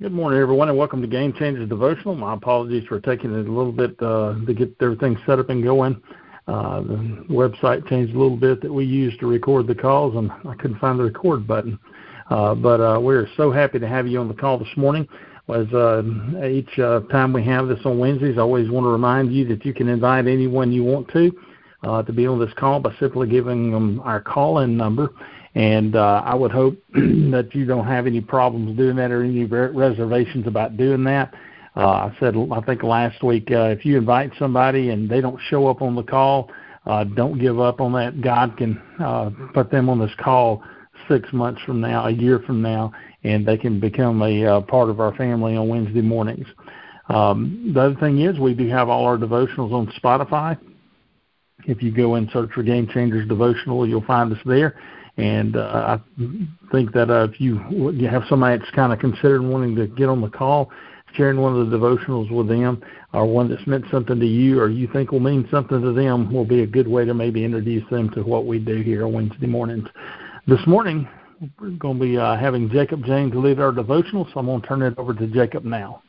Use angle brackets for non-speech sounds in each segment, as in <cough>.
Good morning, everyone, and welcome to Game Changers Devotional. My apologies for taking it a little bit uh, to get everything set up and going. Uh, the website changed a little bit that we use to record the calls, and I couldn't find the record button. Uh, but uh, we're so happy to have you on the call this morning. As uh, each uh, time we have this on Wednesdays, I always want to remind you that you can invite anyone you want to uh, to be on this call by simply giving them our call-in number and uh, I would hope <clears throat> that you don't have any problems doing that or any reservations about doing that. Uh, I said, I think last week, uh, if you invite somebody and they don't show up on the call, uh, don't give up on that. God can uh, put them on this call six months from now, a year from now, and they can become a uh, part of our family on Wednesday mornings. Um, the other thing is, we do have all our devotionals on Spotify. If you go and search for Game Changers Devotional, you'll find us there. And uh, I think that uh, if you you have somebody that's kind of considering wanting to get on the call, sharing one of the devotionals with them, or one that's meant something to you, or you think will mean something to them, will be a good way to maybe introduce them to what we do here on Wednesday mornings. This morning, we're going to be uh, having Jacob Janes lead our devotional, so I'm going to turn it over to Jacob now.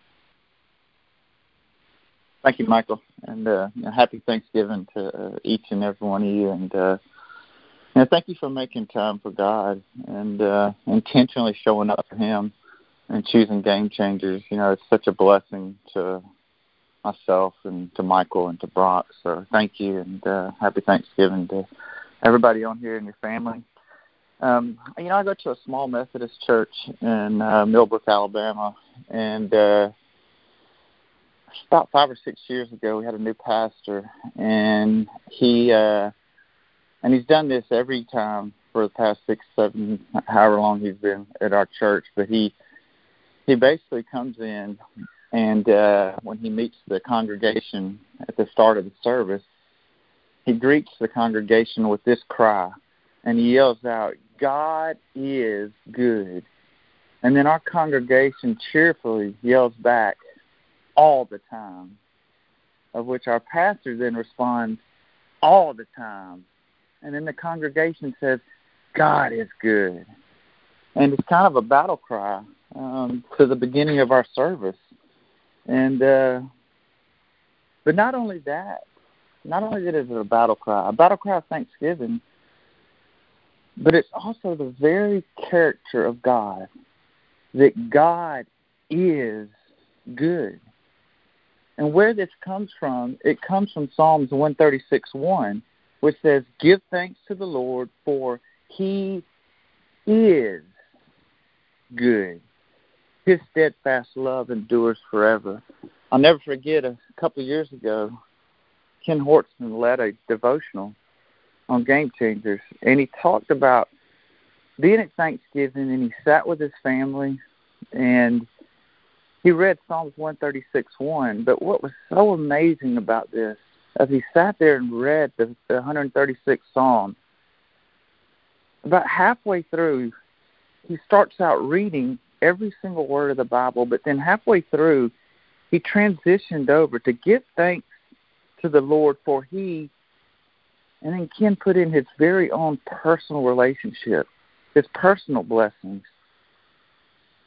Thank you, Michael, and uh, happy Thanksgiving to uh, each and every one of you. And uh, and thank you for making time for God and uh, intentionally showing up for Him and choosing game changers. You know, it's such a blessing to myself and to Michael and to Brock. So thank you and uh, happy Thanksgiving to everybody on here and your family. Um, you know, I go to a small Methodist church in uh, Millbrook, Alabama, and uh, about five or six years ago, we had a new pastor, and he uh, and he's done this every time for the past six, seven, however long he's been at our church. But he he basically comes in and uh, when he meets the congregation at the start of the service, he greets the congregation with this cry, and he yells out, "God is good." And then our congregation cheerfully yells back, "All the time." Of which our pastor then responds, "All the time." and then the congregation says, God is good. And it's kind of a battle cry um, to the beginning of our service. And uh, but not only that, not only is it a battle cry, a battle cry of thanksgiving, but it's also the very character of God that God is good. And where this comes from, it comes from Psalms 136 1 which says, Give thanks to the Lord, for he is good. His steadfast love endures forever. I'll never forget a couple of years ago, Ken Hortzman led a devotional on Game Changers, and he talked about being at Thanksgiving, and he sat with his family, and he read Psalms 136 1. But what was so amazing about this as he sat there and read the, the 136th Psalm, about halfway through, he starts out reading every single word of the Bible, but then halfway through, he transitioned over to give thanks to the Lord for he, and then Ken put in his very own personal relationship, his personal blessings.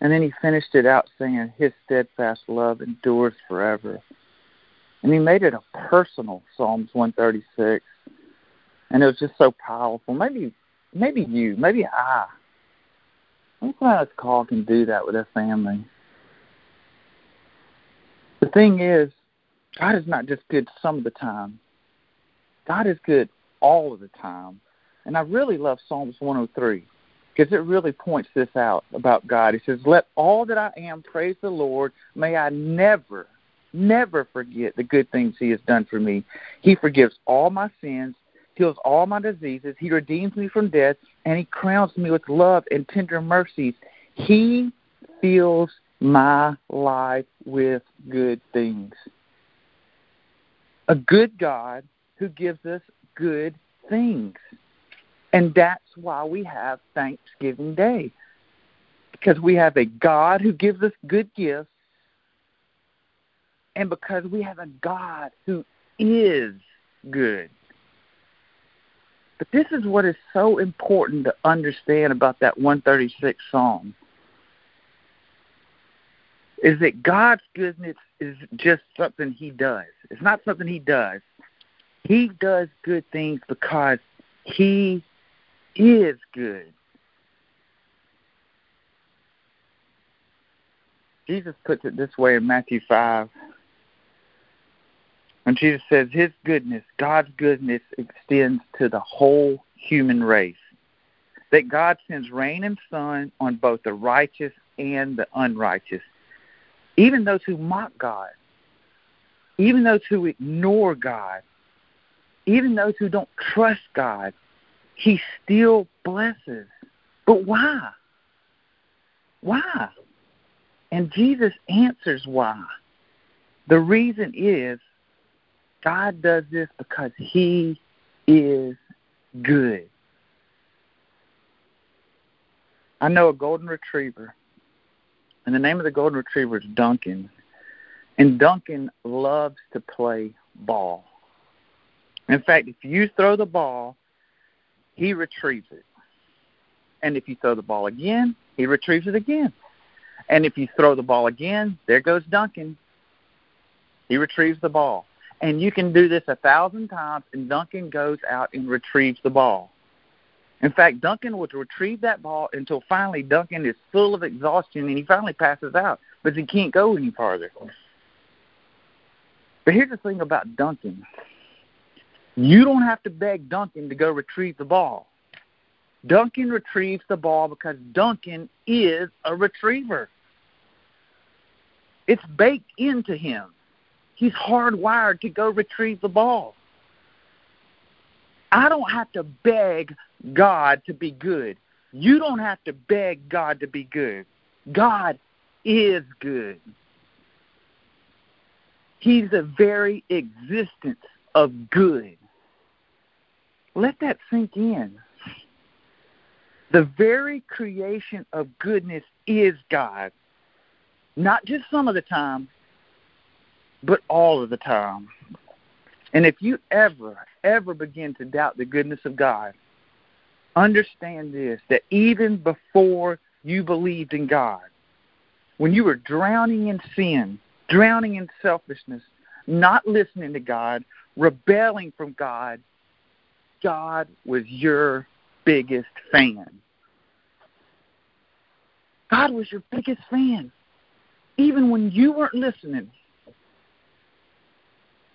And then he finished it out saying, His steadfast love endures forever. And he made it a personal Psalms 136. And it was just so powerful. Maybe, maybe you, maybe I. I'm glad this call can do that with a family. The thing is, God is not just good some of the time. God is good all of the time. And I really love Psalms 103 because it really points this out about God. He says, Let all that I am praise the Lord. May I never never forget the good things He has done for me. He forgives all my sins, heals all my diseases, He redeems me from death, and He crowns me with love and tender mercies. He fills my life with good things. A good God who gives us good things. And that's why we have Thanksgiving Day. Because we have a God who gives us good gifts and because we have a God who is good. But this is what is so important to understand about that 136 Psalm. is that God's goodness is just something He does. It's not something He does. He does good things because He is good. Jesus puts it this way in Matthew 5. When Jesus says His goodness, God's goodness extends to the whole human race. That God sends rain and sun on both the righteous and the unrighteous. Even those who mock God, even those who ignore God, even those who don't trust God, He still blesses. But why? Why? And Jesus answers why. The reason is God does this because He is good. I know a golden retriever, and the name of the golden retriever is Duncan. And Duncan loves to play ball. In fact, if you throw the ball, he retrieves it. And if you throw the ball again, he retrieves it again. And if you throw the ball again, there goes Duncan. He retrieves the ball. And you can do this a thousand times, and Duncan goes out and retrieves the ball. In fact, Duncan would retrieve that ball until finally Duncan is full of exhaustion and he finally passes out, but he can't go any farther. But here's the thing about Duncan you don't have to beg Duncan to go retrieve the ball. Duncan retrieves the ball because Duncan is a retriever. It's baked into him. He's hardwired to go retrieve the ball. I don't have to beg God to be good. You don't have to beg God to be good. God is good. He's the very existence of good. Let that sink in. The very creation of goodness is God. Not just some of the time, but all of the time. And if you ever, ever begin to doubt the goodness of God, understand this that even before you believed in God, when you were drowning in sin, drowning in selfishness, not listening to God, rebelling from God, God was your biggest fan. God was your biggest fan. Even when you weren't listening,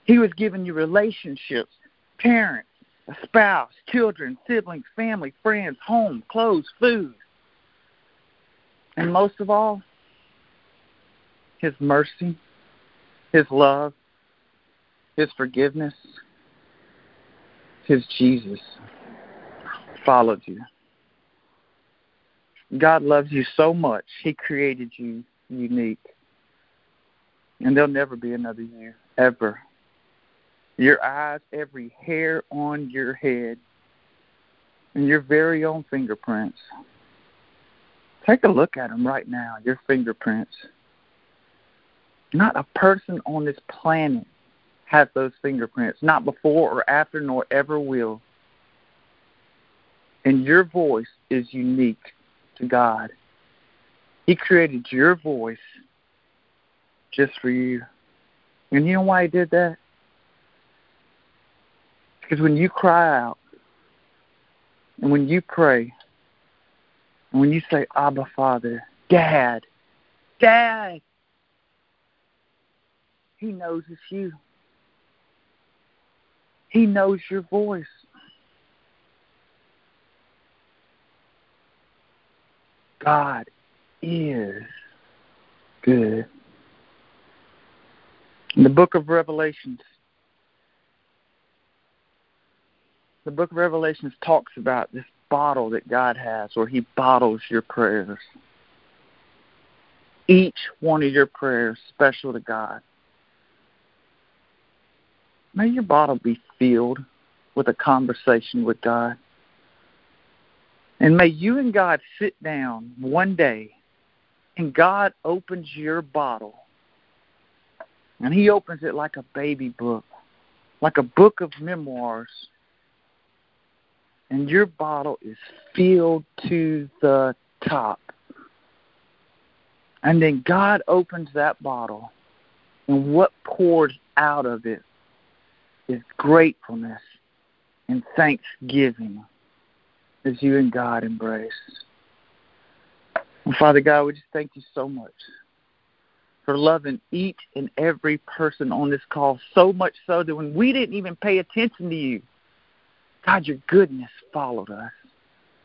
He was giving you relationships, parents, a spouse, children, siblings, family, friends, home, clothes, food. And most of all, His mercy, His love, His forgiveness, His Jesus followed you. God loves you so much, He created you unique. And there'll never be another you, ever. Your eyes, every hair on your head, and your very own fingerprints. Take a look at them right now, your fingerprints. Not a person on this planet has those fingerprints, not before or after, nor ever will. And your voice is unique to God. He created your voice just for you. And you know why He did that? Because when you cry out, and when you pray, and when you say, Abba, Father, Dad, Dad, He knows it's you. He knows your voice. God is good. In the book of Revelations, the book of Revelations talks about this bottle that God has where He bottles your prayers. Each one of your prayers special to God. May your bottle be filled with a conversation with God. And may you and God sit down one day and God opens your bottle. And He opens it like a baby book, like a book of memoirs. And your bottle is filled to the top. And then God opens that bottle, and what pours out of it is gratefulness and thanksgiving as you and God embrace. Father God, we just thank you so much for loving each and every person on this call, so much so that when we didn't even pay attention to you, God, your goodness followed us.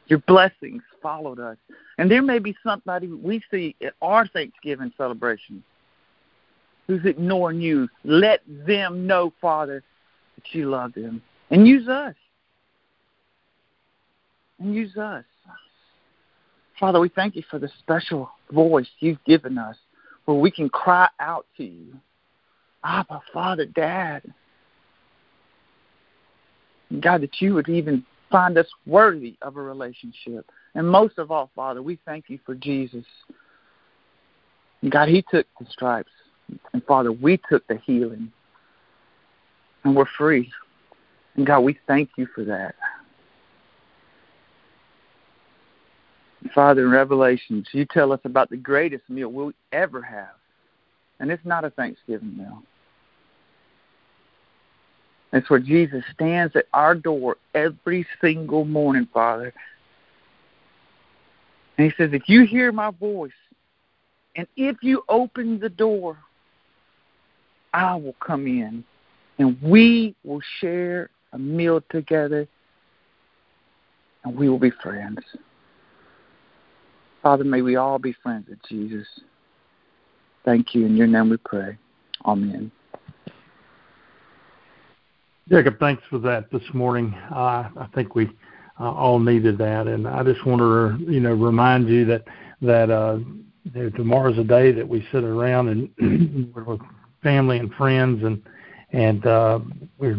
Your blessings followed us. And there may be somebody we see at our Thanksgiving celebration who's ignoring you. Let them know, Father, that you love them. And use us. And use us. Father, we thank you for the special voice you've given us where we can cry out to you. Abba, Father, Dad. God, that you would even find us worthy of a relationship. And most of all, Father, we thank you for Jesus. God, He took the stripes. And Father, we took the healing. And we're free. And God, we thank you for that. Father, in Revelations, you tell us about the greatest meal we'll ever have. And it's not a Thanksgiving meal. It's where Jesus stands at our door every single morning, Father. And he says, If you hear my voice, and if you open the door, I will come in, and we will share a meal together, and we will be friends. Father, may we all be friends with Jesus. Thank you. In your name we pray. Amen. Jacob, thanks for that this morning. Uh, I think we uh, all needed that, and I just want to, you know, remind you that that uh, tomorrow's a day that we sit around and <clears throat> with family and friends, and and uh, we're,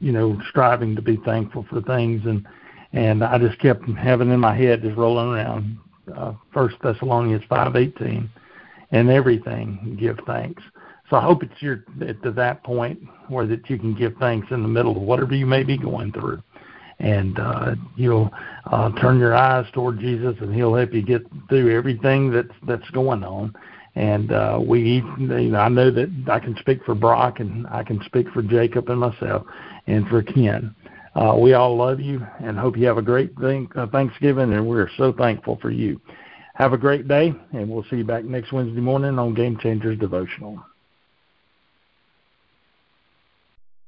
you know, striving to be thankful for things, and and I just kept having in my head just rolling around uh, First Thessalonians five eighteen, and everything give thanks. So I hope it's your to that point where that you can give thanks in the middle of whatever you may be going through, and uh, you'll uh, turn your eyes toward Jesus, and He'll help you get through everything that's that's going on. And uh, we, you know, I know that I can speak for Brock, and I can speak for Jacob and myself, and for Ken. Uh, we all love you, and hope you have a great uh, Thanksgiving, and we're so thankful for you. Have a great day, and we'll see you back next Wednesday morning on Game Changers Devotional.